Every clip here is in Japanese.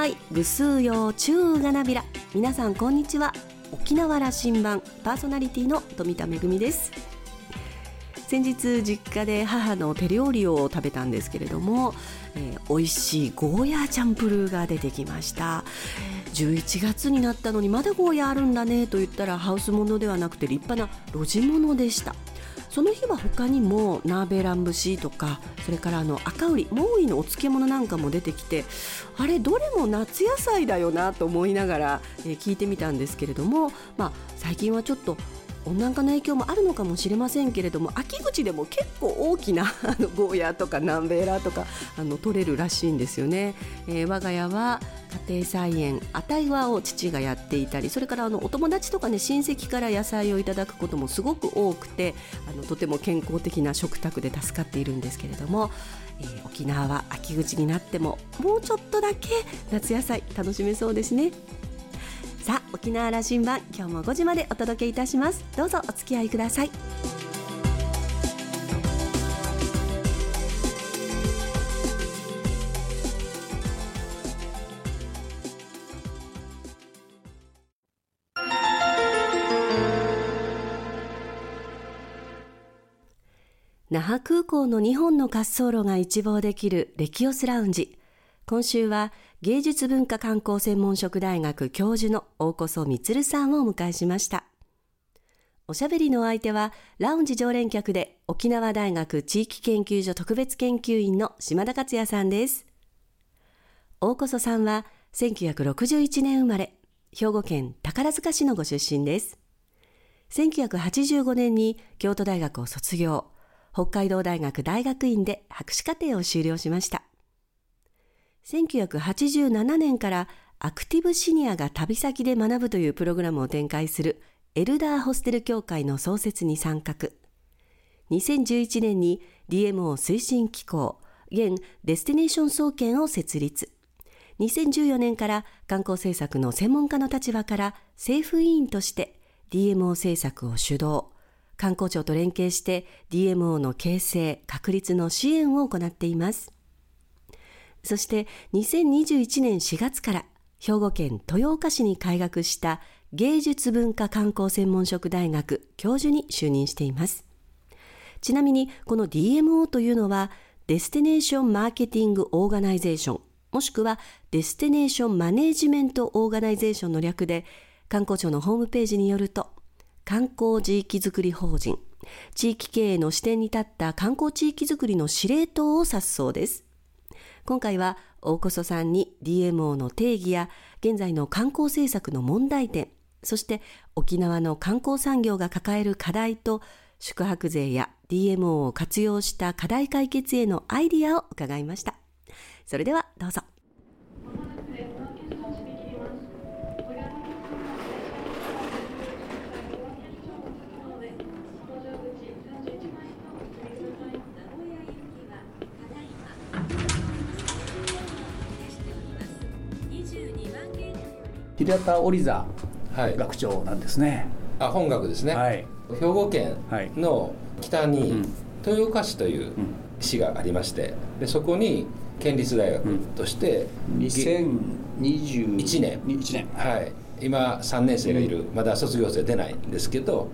はいぐすうようちゅうがなびら皆さんこんにちは沖縄羅針盤パーソナリティの富田恵です先日実家で母の手料理を食べたんですけれども、えー、美味しいゴーヤーチャンプルーが出てきました11月になったのにまだゴーヤーあるんだねと言ったらハウスものではなくて立派な路地物でしたその日は他にもナーベラン節とかそれからあの赤ウリモウイのお漬物なんかも出てきてあれどれも夏野菜だよなと思いながら、えー、聞いてみたんですけれども、まあ、最近はちょっと温暖化の影響もあるのかもしれませんけれども秋口でも結構大きな あのゴーヤーとかナンベーラーとかあの取れるらしいんですよね、えー、我が家は家庭菜園あたいわを父がやっていたりそれからあのお友達とかね親戚から野菜をいただくこともすごく多くてあのとても健康的な食卓で助かっているんですけれども、えー、沖縄は秋口になってももうちょっとだけ夏野菜楽しめそうですね。さあ沖縄羅針盤今日も5時までお届けいたします。どうぞお付き合いください。那覇空港の2本の滑走路が一望できるレキオスラウンジ。今週は芸術文化観光専門職大学教授の大こそ充さんをお迎えしました。おしゃべりの相手は、ラウンジ常連客で沖縄大学地域研究所特別研究員の島田克也さんです。大こそさんは1961年生まれ、兵庫県宝塚市のご出身です。1985年に京都大学を卒業、北海道大学大学院で博士課程を修了しました。1987年からアクティブシニアが旅先で学ぶというプログラムを展開するエルダーホステル協会の創設に参画。2011年に DMO 推進機構、現デスティネーション総研を設立。2014年から観光政策の専門家の立場から政府委員として DMO 政策を主導。観光庁と連携して DMO の形成、確立の支援を行っています。そして2021年4月から兵庫県豊岡市に開学した芸術文化観光専門職大学教授に就任しています。ちなみにこの DMO というのは Destination Marketing Organization もしくは Destination Management Organization の略で観光庁のホームページによると観光地域づくり法人地域経営の視点に立った観光地域づくりの司令塔を指すそうです。今回は大こそさんに DMO の定義や現在の観光政策の問題点、そして沖縄の観光産業が抱える課題と宿泊税や DMO を活用した課題解決へのアイディアを伺いました。それではどうぞ。平田織座学長なんですね、はい、あ本学ですね、はい、兵庫県の北に豊岡市という市がありましてでそこに県立大学として、うん、2021年。1年。はい。今3年生がいる、まだ卒業生出ないんですけど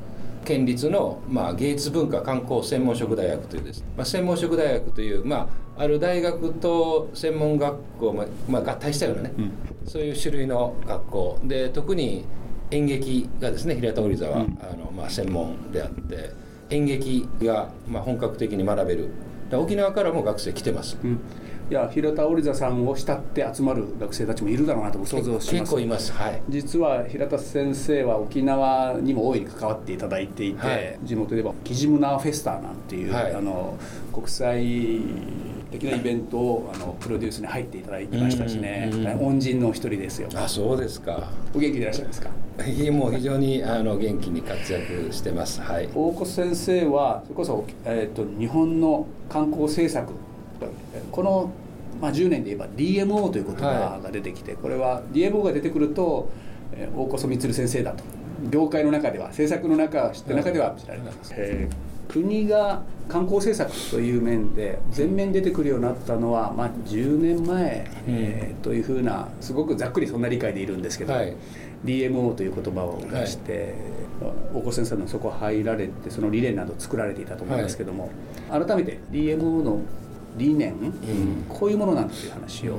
県立の、まあ、芸術文化観光専門職大学というです、まあ、専門職大学という、まあ、ある大学と専門学校、まあまあ、合体したようなね、うん、そういう種類の学校。で特に演劇がですね平田織座は、うん、あのまあ、専門であって演劇が、まあ、本格的に学べる。沖縄からも学生来てます、うんいや平田織座さんを慕って集まる学生たちもいるだろうなと想像します。結構います、はい、実は平田先生は沖縄にも大いに関わっていただいていて、はい、地元ではキジムナーフェスタなんていう、はい、あの国際的なイベントをあのプロデュースに入っていただいてましたしね、恩人の一人ですよ。あそうですか。お元気でいらっしゃいますか？もう非常にあの元気に活躍してます、はい、大越先生はそれこそ、えーと日本の観光政策この、まあ、10年で言えば DMO という言葉が出てきて、はい、これは DMO が出てくると、大こそ充先生だと。業界の中では政策の中知ってる中では知られてます、はい、国が観光政策という面で全面出てくるようになったのは、まあ、10年前、うん、えー、というふうなすごくざっくりそんな理解でいるんですけど、はい、DMO という言葉を出して、はい、大越先生のそこ入られてその理念など作られていたと思うんですけども、はい、改めて DMO の理念、うん、こういうものなんだという話を。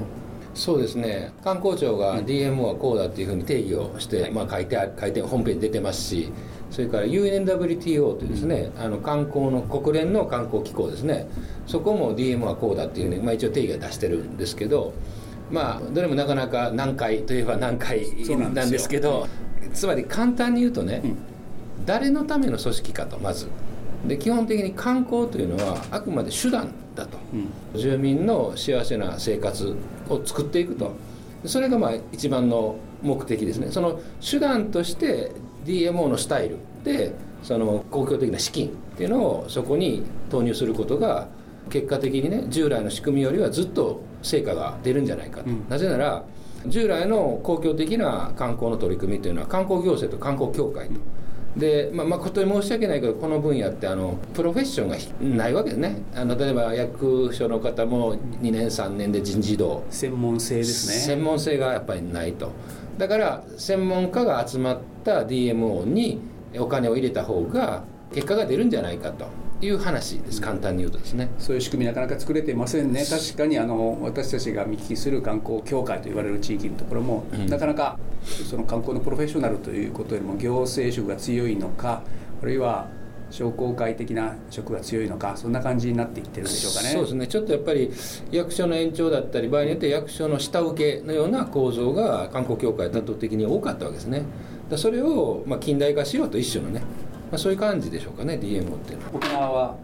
そうですね。観光庁が DMO はこうだっていうふうに定義をして、まあ、書いて書いてホームページ出てますしそれから UNWTO というですね、あの観光の国連の観光機構ですね。そこも DM はこうだっていうふうに、まあ、一応定義は出してるんですけどまあどれもなかなか難解といえば難解なんですけどつまり簡単に言うとね、うん、誰のための組織かとまずで基本的に観光というのはあくまで手段だと、うん、住民の幸せな生活を作っていくと。それがまあ一番の目的ですね。その手段として DMO のスタイルでその公共的な資金っていうのをそこに投入することが結果的にね従来の仕組みよりはずっと成果が出るんじゃないかと、うん、なぜなら従来の公共的な観光の取り組みというのは観光行政と観光協会と。で、まあ、誠に申し訳ないけどこの分野ってあのプロフェッションがないわけですね。あの例えば役所の方も2年3年で人事異動。専門性ですね。専門性がやっぱりないと。だから専門家が集まった DMO にお金を入れた方が結果が出るんじゃないかという話です簡単に言うとですね。そういう仕組みなかなか作れていませんね。確かにあの私たちが見聞きする観光協会と言われる地域のところも、うん、なかなかその観光のプロフェッショナルということよりも行政職が強いのかあるいは商工会的な職が強いのかそんな感じになっていってるんでしょうかね。そうですね。ちょっとやっぱり役所の延長だったり場合によって役所の下請けのような構造が観光協会担当的に多かったわけですね。それをまあ近代化しようと一緒のね、まあ、そういう感じでしょうかね DMO っていうのは。沖縄は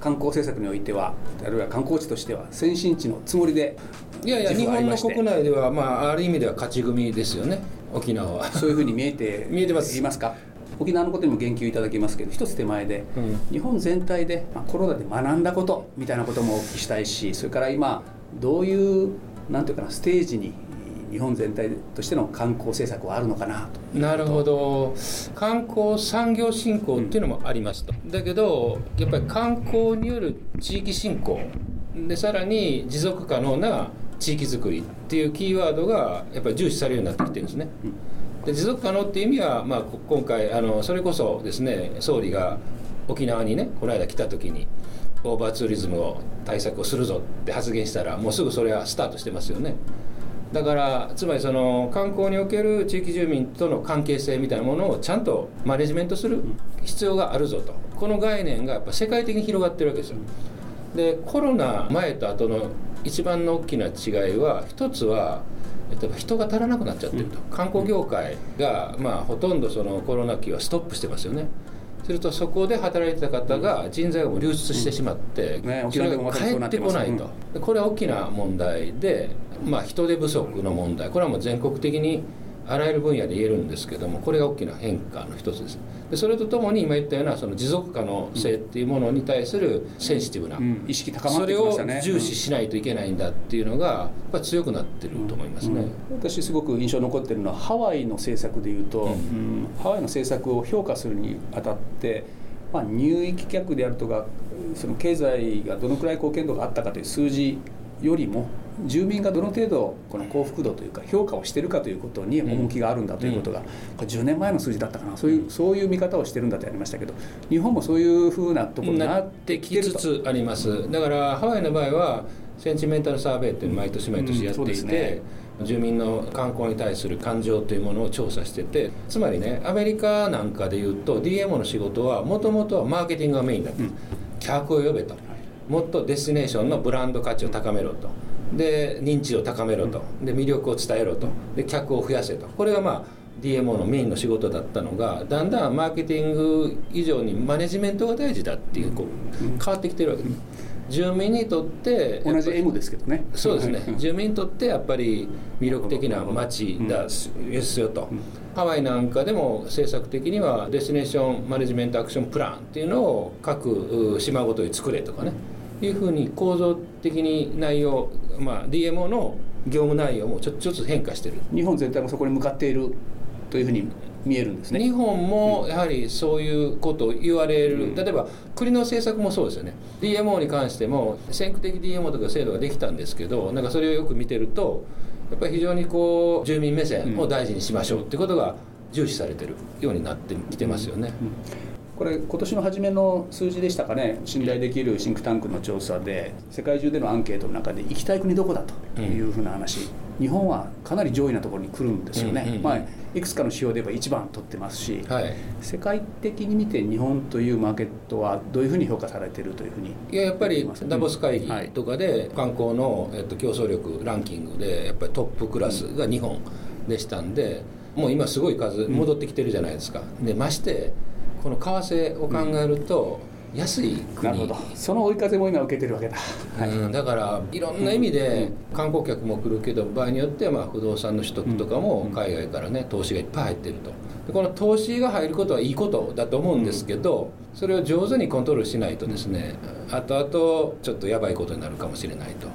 観光政策においてはあるいは観光地としては先進地のつもりでいやいや日本の国内では、まあ、ある意味では勝ち組ですよね沖縄は。そういうふうに見えて見えてます。いますか？沖縄のことにも言及いただきますけど一つ手前で、うん、日本全体で、まあ、コロナで学んだことみたいなこともお聞きしたいしそれから今どういうなんていうかなステージに日本全体としての観光政策はあるのかなと。なるほど。観光産業振興っていうのもありますと、うん、だけどやっぱり観光による地域振興。でさらに持続可能な地域づくりっていうキーワードがやっぱり重視されるようになってきてるんですね、うん。で持続可能っていう意味は、まあ、今回あのそれこそですね総理が沖縄にねこの間来た時にオーバーツーリズムを対策をするぞって発言したらもうすぐそれはスタートしてますよねだからつまりその観光における地域住民との関係性みたいなものをちゃんとマネジメントする必要があるぞと。この概念がやっぱ世界的に広がってるわけですよ。でコロナ前と後の一番の大きな違いは一つは例えば人が足らなくなっちゃってると、観光業界が、まあ、ほとんどそのコロナ期はストップしてますよね。するとそこで働いてた方が人材がもう流出してしまって、うん。ね、それが帰ってこないと、これは大きな問題で、まあ、人手不足の問題。これはもう全国的にあらゆる分野で言えるんですけどもこれが大きな変化の一つです。でそれとともに今言ったようなその持続可能性っていうものに対するセンシティブな、うん、意識高まってきましたね。それを重視しないといけないんだっていうのがやっぱり強くなってると思いますね、うん、私すごく印象残ってるのはハワイの政策でいうと、ハワイの政策を評価するにあたってまあ、入域客であるとかその経済がどのくらい貢献度があったかという数字よりも住民がどの程度この幸福度というか評価をしているかということに重きがあるんだということが、これ10年前の数字だったかな。そういうそういう見方をしてるんだとやりましたけど日本もそういうふうなところになってきつつあります。だからハワイの場合はセンチメンタルサーベイっていうのを毎年毎年やっていて、住民の観光に対する感情というものを調査しててつまりねアメリカなんかでいうと DMO の仕事はもともとはマーケティングがメインだった、うん、客を呼べともっとデスティネーションのブランド価値を高めろと。で認知を高めろと。で魅力を伝えろと。で客を増やせと。これがまあ DMO のメインの仕事だったのがだんだんマーケティング以上にマネジメントが大事だっていうこう変わってきてるわけ。です。住民にとって同じ M ですけどね。そうですね。住民にとってやっぱり魅力的な街だですよと、ハワイなんかでも政策的には Destination Management Action Plan っていうのを各島ごとに作れとかね。いうふうに構造的に内容、まあ、DMO の業務内容もちょっとずつ変化してる。日本全体もそこに向かっているというふうに見えるんですね。日本もやはりそういうことを言われる、うん、例えば国の政策もそうですよね。DMO に関しても先駆的 DMO とか制度ができたんですけどなんかそれをよく見てるとやっぱり非常にこう住民目線を大事にしましょうっていうことが重視されてるようになってきてますよね。これ今年の初めの数字でしたかね信頼できるシンクタンクの調査で世界中でのアンケートの中で行きたい国どこだというふうな話、日本はかなり上位なところに来るんですよね、まあ、いくつかの指標で言えば1番取ってますし、はい、世界的に見て日本というマーケットはどういうふうに評価されているというふうにいややっぱりダボス会議とかで観光の、えっと、競争力ランキングでやっぱりトップクラスが日本でしたんで、もう今すごい数戻ってきてるじゃないですか。でましてこの為替を考えると、安い国。なるほど。その追い風も今受けてるわけだ、はい、うん、だからいろんな意味で観光客も来るけど場合によってはまあ不動産の取得とかも海外からね投資がいっぱい入ってると。でこの投資が入ることはいいことだと思うんですけどそれを上手にコントロールしないとですね後々ちょっとやばいことになるかもしれないと。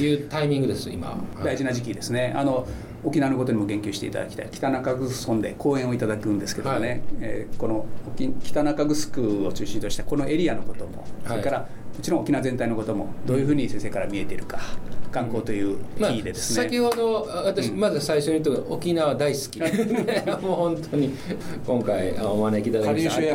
いうタイミングです今。大事な時期ですね。あの沖縄のことにも言及していただきたい。北中城村で講演をいただくんですけどね、はい、えー、この北中城を中心としたこのエリアのことも、それからもちろん沖縄全体のこともどういうふうに先生から見えているか。観光というキーでですね、まあ、先ほど私まず最初に言った沖縄大好き もう本当に今回お招きいただきまして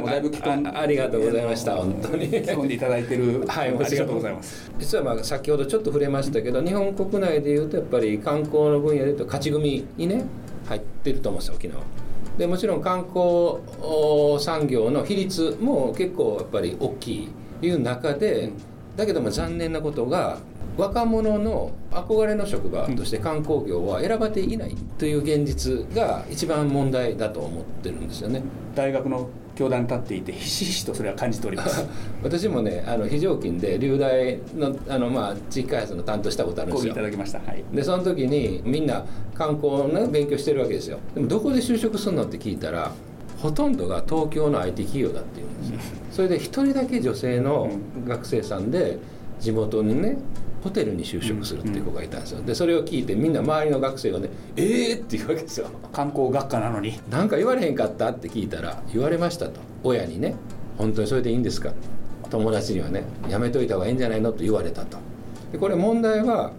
ありがとうございました本当に。聞んでいただいてる。はいありがとうございます。実はまあ先ほどちょっと触れましたけど日本国内でいうとやっぱり観光の分野でいうと勝ち組にね入ってると思うんですよ沖縄。でもちろん観光産業の比率も結構やっぱり大きいいう中でだけども残念なことが若者の憧れの職場として観光業は選ばれていないという現実が一番問題だと思ってるんですよね。大学の教壇に立っていてひしひしとそれは感じております。私もねあの非常勤で流大のあの、まあ、地域開発の担当したことあるんですよ。いただきました、はい、でその時にみんな観光の勉強してるわけですよ。でもどこで就職するのって聞いたらほとんどが東京の IT 企業だっていう。んですよそれで一人だけ女性の学生さんで地元にねホテルに就職するっていう子がいたんですよ。でそれを聞いてみんな周りの学生がね「ええー!」って言うわけですよ。観光学科なのに。何か言われへんかったって聞いたら言われましたと。親にね「本当にそれでいいんですか?」友達にはね「やめといた方がいいんじゃないの?」と言われたと。でこれ問題は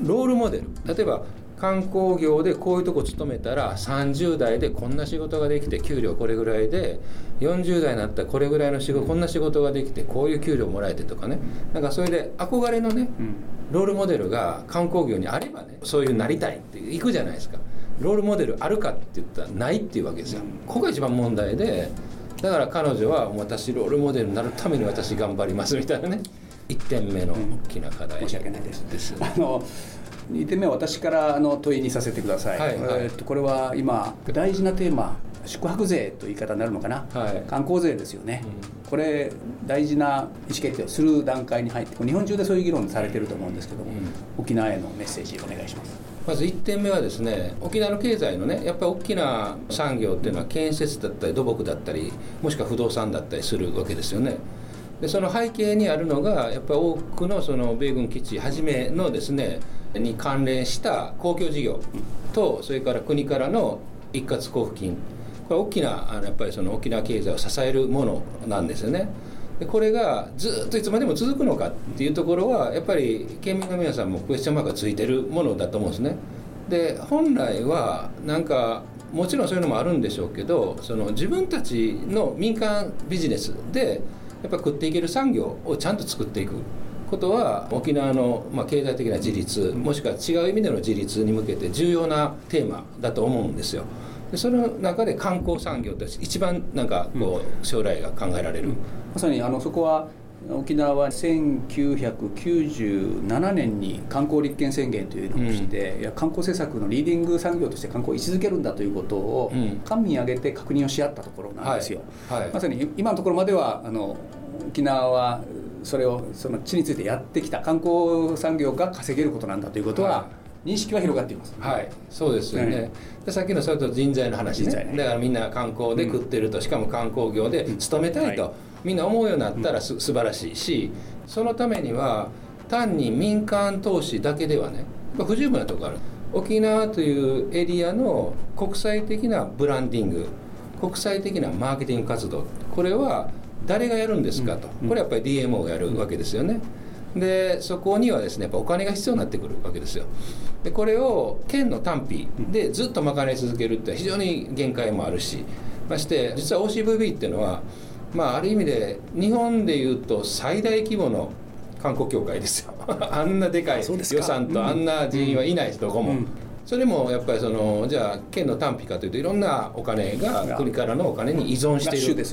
ロールモデル。例えば観光業でこういうとこ勤めたら30代でこんな仕事ができて給料これぐらいで40代になったらこれぐらいの仕事こんな仕事ができてこういう給料もらえてとかね。なんかそれで憧れのねロールモデルが観光業にあればねそういうなりたいって行くじゃないですか。ロールモデルあるかって言ったらないっていうわけですよ。ここが一番問題でだから彼女は私ロールモデルになるために私頑張りますみたいなね。1点目の大きな課題、申し訳ないです。ですあの2点目は私からの問いにさせてください、はいはい、えー、とこれは今大事なテーマ宿泊税という言い方になるのかな、はい、観光税ですよね、うん、これ大事な意思決定をする段階に入って日本中でそういう議論されてると思うんですけども、うん、沖縄へのメッセージお願いします。まず1点目はですね沖縄の経済のねやっぱり大きな産業っていうのは建設だったり土木だったりもしくは不動産だったりするわけですよね。でその背景にあるのがやっぱり多くのその米軍基地はじめのですねに関連した公共事業とそれから国からの一括交付金これ大きなあのやっぱりその沖縄経済を支えるものなんですよね。でこれがずっといつまでも続くのかっていうところはやっぱり県民の皆さんもクエスチョンマークがついてるものだと思うんですね。で本来はなんかもちろんそういうのもあるんでしょうけどその自分たちの民間ビジネスでやっぱ食っていける産業をちゃんと作っていくことは沖縄の、まあ、経済的な自立もしくは違う意味での自立に向けて重要なテーマだと思うんですよ。でその中で観光産業って一番なんかこう将来が考えられる、うん、まさにあのそこは沖縄は1997年に観光立憲宣言というのをして、うん、いや観光政策のリーディング産業として観光を位置づけるんだということを、うん、官民挙げて確認をし合ったところなんですよ。はい。はい、まさに今のところまではあの沖縄はそれをその地についてやってきた観光産業が稼げることなんだということは、認識は広がっています。はい、そうですよね。でさっきのそれと人材の話ね、ね、だからみんな観光で食ってると、しかも観光業で勤めたいと、はい、みんな思うようになったらす、うん、素晴らしいし、そのためには単に民間投資だけではね、不十分なところある。沖縄というエリアの国際的なブランディング国際的なマーケティング活動これは誰がやるんですかと、これやっぱり DMO がやるわけですよね。でそこにはですねやっぱお金が必要になってくるわけですよ。でこれを県の単費でずっと賄い続けるって非常に限界もあるし。まして実は OCVB っていうのはまあある意味で日本でいうと最大規模の観光協会ですよ。あんなでかい予算とあんな人員はいないです、どこも、それもやっぱりそのじゃあ県の単費かというといろんなお金が国からのお金に依存している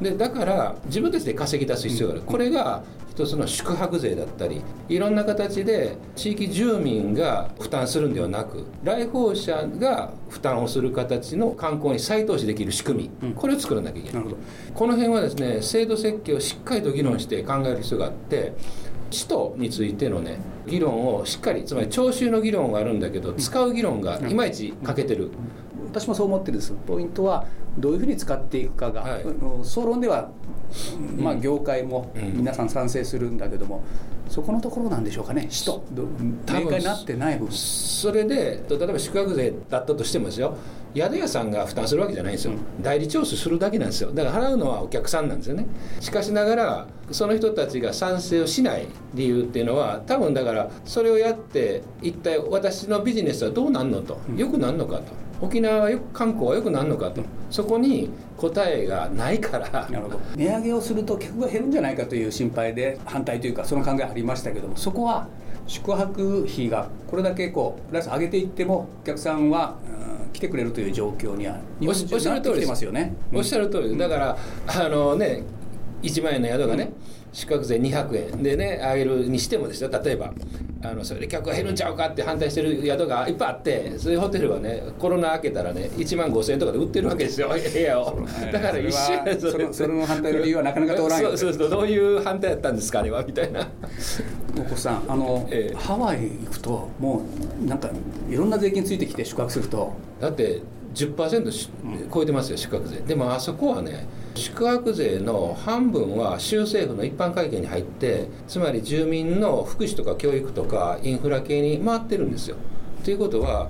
でだから自分たちで稼ぎ出す必要がある、これが一つの宿泊税だったりいろんな形で地域住民が負担するんではなく来訪者が負担をする形の観光に再投資できる仕組み、これを作らなきゃいけない、この辺はですね制度設計をしっかりと議論して考える必要があって使途についてのね議論をしっかりつまり徴収の議論があるんだけど使う議論がいまいち欠けてる、私もそう思ってるんです。ポイントはどういうふうに使っていくかが、はい、総論では、まあ、業界も皆さん賛成するんだけども、うん、そこのところなんでしょうかね。使途明快になってない部分。それで例えば宿泊税だったとしてもですよ。宿屋さんが負担するわけじゃないんですよ、うん、代理徴収するだけなんですよ。だから払うのはお客さんなんですよね。しかしながらその人たちが賛成をしない理由っていうのは多分だからそれをやって一体私のビジネスはどうなんのと。よくなんのかと沖縄はよく観光はよくなるのかとそこに答えがないから。なるほど。値上げをすると客が減るんじゃないかという心配で反対というかその考えありましたけどもそこは宿泊費がこれだけこうプラス上げていってもお客さんは、うん、来てくれるという状況にはおっしゃる通りです。よね、おっしゃる通りだからあのね1万円の宿がね、宿泊税200円。でね上げるにしてもですよ。例えばあのそれで客が減るんちゃうかって反対してる宿がいっぱいあってそういうホテルはねコロナ明けたらね1万5000円とかで売ってるわけですよ。部屋を。だから一瞬そのその反対の理由はなかなか通らないそうそうそう。どういう反対だったんですかあれは？みたいな。お子さんあの、ええ、ハワイ行くともうなんかいろんな税金ついてきて宿泊すると。だって10%超えてますよ宿泊税。でもあそこはね宿泊税の半分は州政府の一般会計に入ってつまり住民の福祉とか教育とかインフラ系に回ってるんですよ。ということは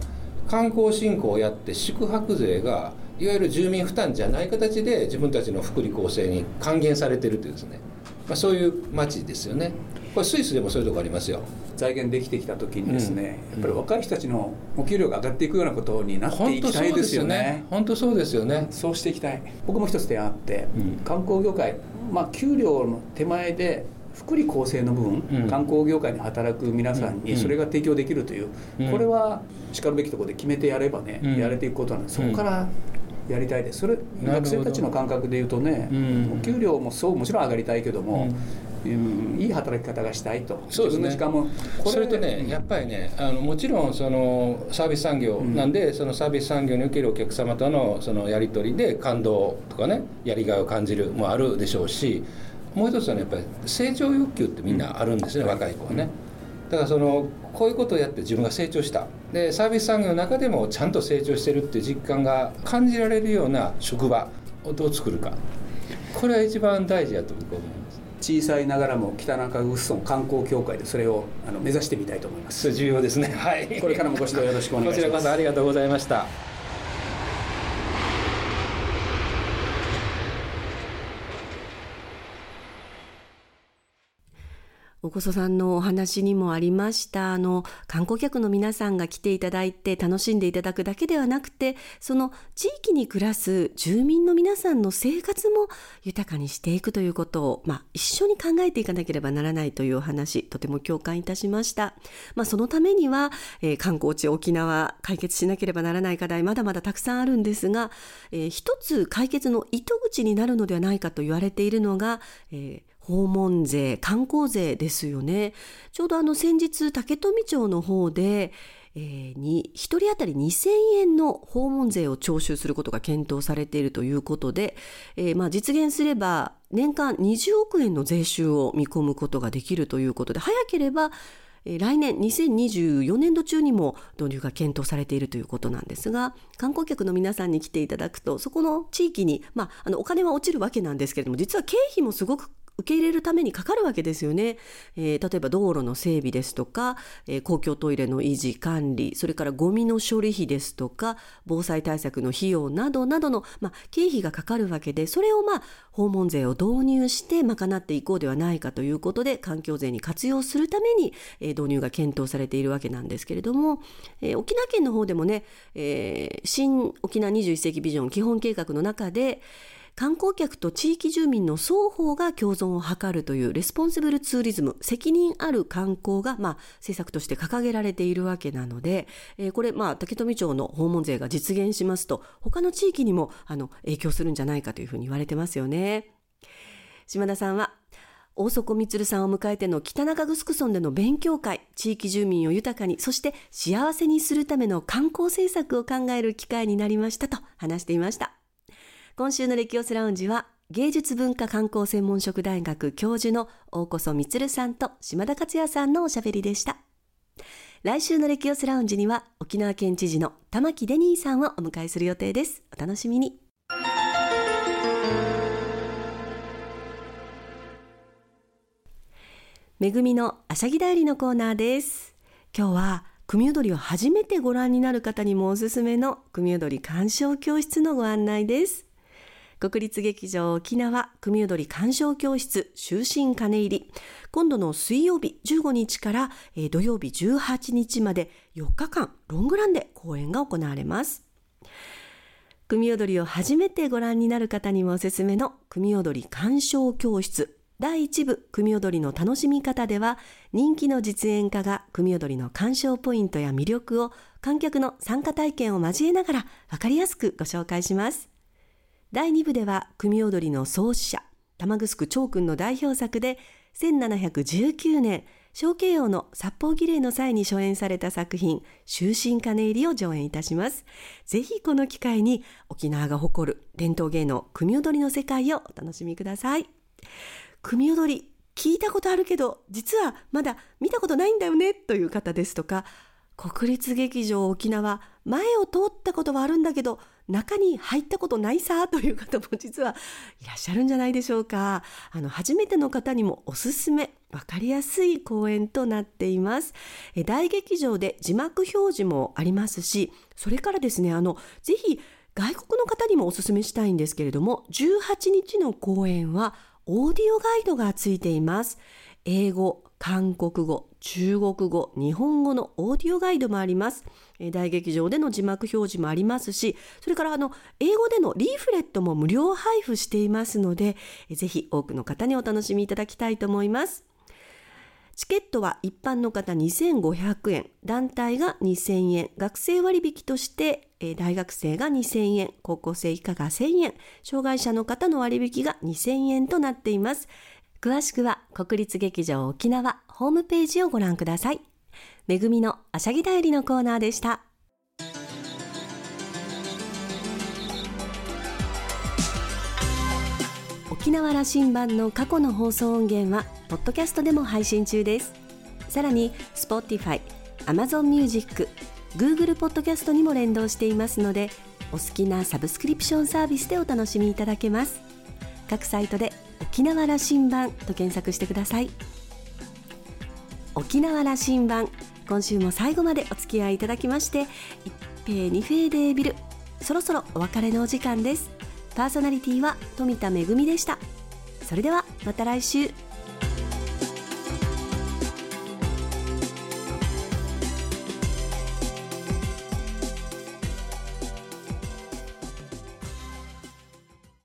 観光振興をやって宿泊税がいわゆる住民負担じゃない形で自分たちの福利厚生に還元されてるというですね、まあ、そういう街ですよねこれスイスでもそういうとこありますよ。財源できてきた時にですね、うん、やっぱり若い人たちのお給料が上がっていくようなことになっていきたいですよね。本当そうですよね。そうしていきたい。僕も一つ提案あって、うん、観光業界まあ給料の手前で福利厚生の部分、うん、観光業界に働く皆さんにそれが提供できるという、これはしかるべきところで決めてやればね、やれていくことなんでそこからやりたいです。それ学生たちの感覚でいうとね、お給料もそうもちろん上がりたいけども、うん、いい働き方がしたいと。そうです、ね、時間もそれとね、やっぱりねあのもちろんそのサービス産業なんで、うん、そのサービス産業におけるお客様とのそのやり取りで感動とかねやりがいを感じるもあるでしょうしもう一つはねやっぱり成長欲求ってみんなあるんですね、うん、若い子はね。だからそのこういうことをやって自分が成長した。でサービス産業の中でもちゃんと成長してるっていう実感が感じられるような職場をどう作るか。これは一番大事だと僕は思います。小さいながらも北中城村観光協会でそれをあの目指してみたいと思います。重要ですね。はい。これからもご指導よろしくお願いします。こちらこそありがとうございましたおこそさんのお話にもありました。あの観光客の皆さんが来ていただいて楽しんでいただくだけではなくてその地域に暮らす住民の皆さんの生活も豊かにしていくということを、まあ、一緒に考えていかなければならないというお話とても共感いたしました、まあ、そのためには、えー、観光地沖縄解決しなければならない課題まだまだたくさんあるんですが、えー、一つ解決の糸口になるのではないかと言われているのが、えー訪問税、観光税ですよね。ちょうどあの先日、竹富町の方で、えー、に1人当たり2000円の訪問税を徴収することが検討されているということで、えー、まあ実現すれば年間20億円の税収を見込むことができるということで早ければ来年2024年度中にも導入が検討されているということなんですが観光客の皆さんに来ていただくとそこの地域に、まあ、あのお金は落ちるわけなんですけれども実は経費もすごく受け入れるためにかかるわけですよね。えー、例えば道路の整備ですとか、えー、公共トイレの維持管理、それからゴミの処理費ですとか、防災対策の費用などなどの、まあ、経費がかかるわけで、それをまあ、訪問税を導入して賄っていこうではないかということで、環境税に活用するために、えー、導入が検討されているわけなんですけれども、え、沖縄県の方でもね、え、新沖縄21世紀ビジョン基本計画の中で、観光客と地域住民の双方が共存を図るという Responsible Tourism 責任ある観光が、まあ、政策として掲げられているわけなので、えー、これ、まあ、竹富町の訪問税が実現しますと他の地域にもあの影響するんじゃないかというふうに言われてますよね。島田さんは大社充さんを迎えての北中城村での勉強会、地域住民を豊かに、そして幸せにするための観光政策を考える機会になりましたと話していました。今週のレキオスラウンジは芸術文化観光専門職大学教授の大こそ充さんと島田克也さんのおしゃべりでした。来週のレキオスラウンジには沖縄県知事の玉城デニーさんをお迎えする予定です。お楽しみに。めぐみのあしゃぎだよりのコーナーです。今日は組踊りを初めてご覧になる方にもおすすめの組踊り鑑賞教室のご案内です。国立劇場沖縄組踊り鑑賞教室終身金入り。今度の水曜日15日から、土曜日18日まで4日間ロングランで公演が行われます。組踊りを初めてご覧になる方にもおすすめの組踊り鑑賞教室。第1部組踊りの楽しみ方では人気の実演家が組踊りの鑑賞ポイントや魅力を観客の参加体験を交えながら分かりやすくご紹介します。第2部では組踊りの創始者玉城長君の代表作で1719年小慶王の殺法儀礼の際に初演された作品終身金入りを上演いたします。ぜひこの機会に沖縄が誇る伝統芸能組踊りの世界をお楽しみください。組踊り聞いたことあるけど実はまだ見たことないんだよねという方ですとか国立劇場沖縄前を通ったことはあるんだけど中に入ったことないさ という方も実はいらっしゃるんじゃないでしょうか。あの初めての方にもおすすめ分かりやすい公演となっています。大劇場で字幕表示もありますしそれからですねあのぜひ外国の方にもおすすめしたいんですけれども18日の公演はオーディオガイドがついています。英語韓国語、中国語、日本語のオーディオガイドもあります。大劇場での字幕表示もありますし、それからあの英語でのリーフレットも無料配布していますので、ぜひ多くの方にお楽しみいただきたいと思います。チケットは一般の方2500円、団体が2000円、学生割引として大学生が2000円、高校生以下が1000円、障害者の方の割引が2000円となっています。詳しくは国立劇場沖縄ホームページをご覧ください。めぐみのあしゃぎだよりのコーナーでした。沖縄羅針盤の過去の放送音源はポッドキャストでも配信中です。さらに Spotify、Amazon Music、Google ポッドキャストにも連動していますので、お好きなサブスクリプションサービスでお楽しみいただけます。各サイトで沖縄羅針盤と検索してください。沖縄羅針盤今週も最後までお付き合いいただきまして一平二平デービルそろそろお別れのお時間です。パーソナリティは富田恵でした。それではまた来週。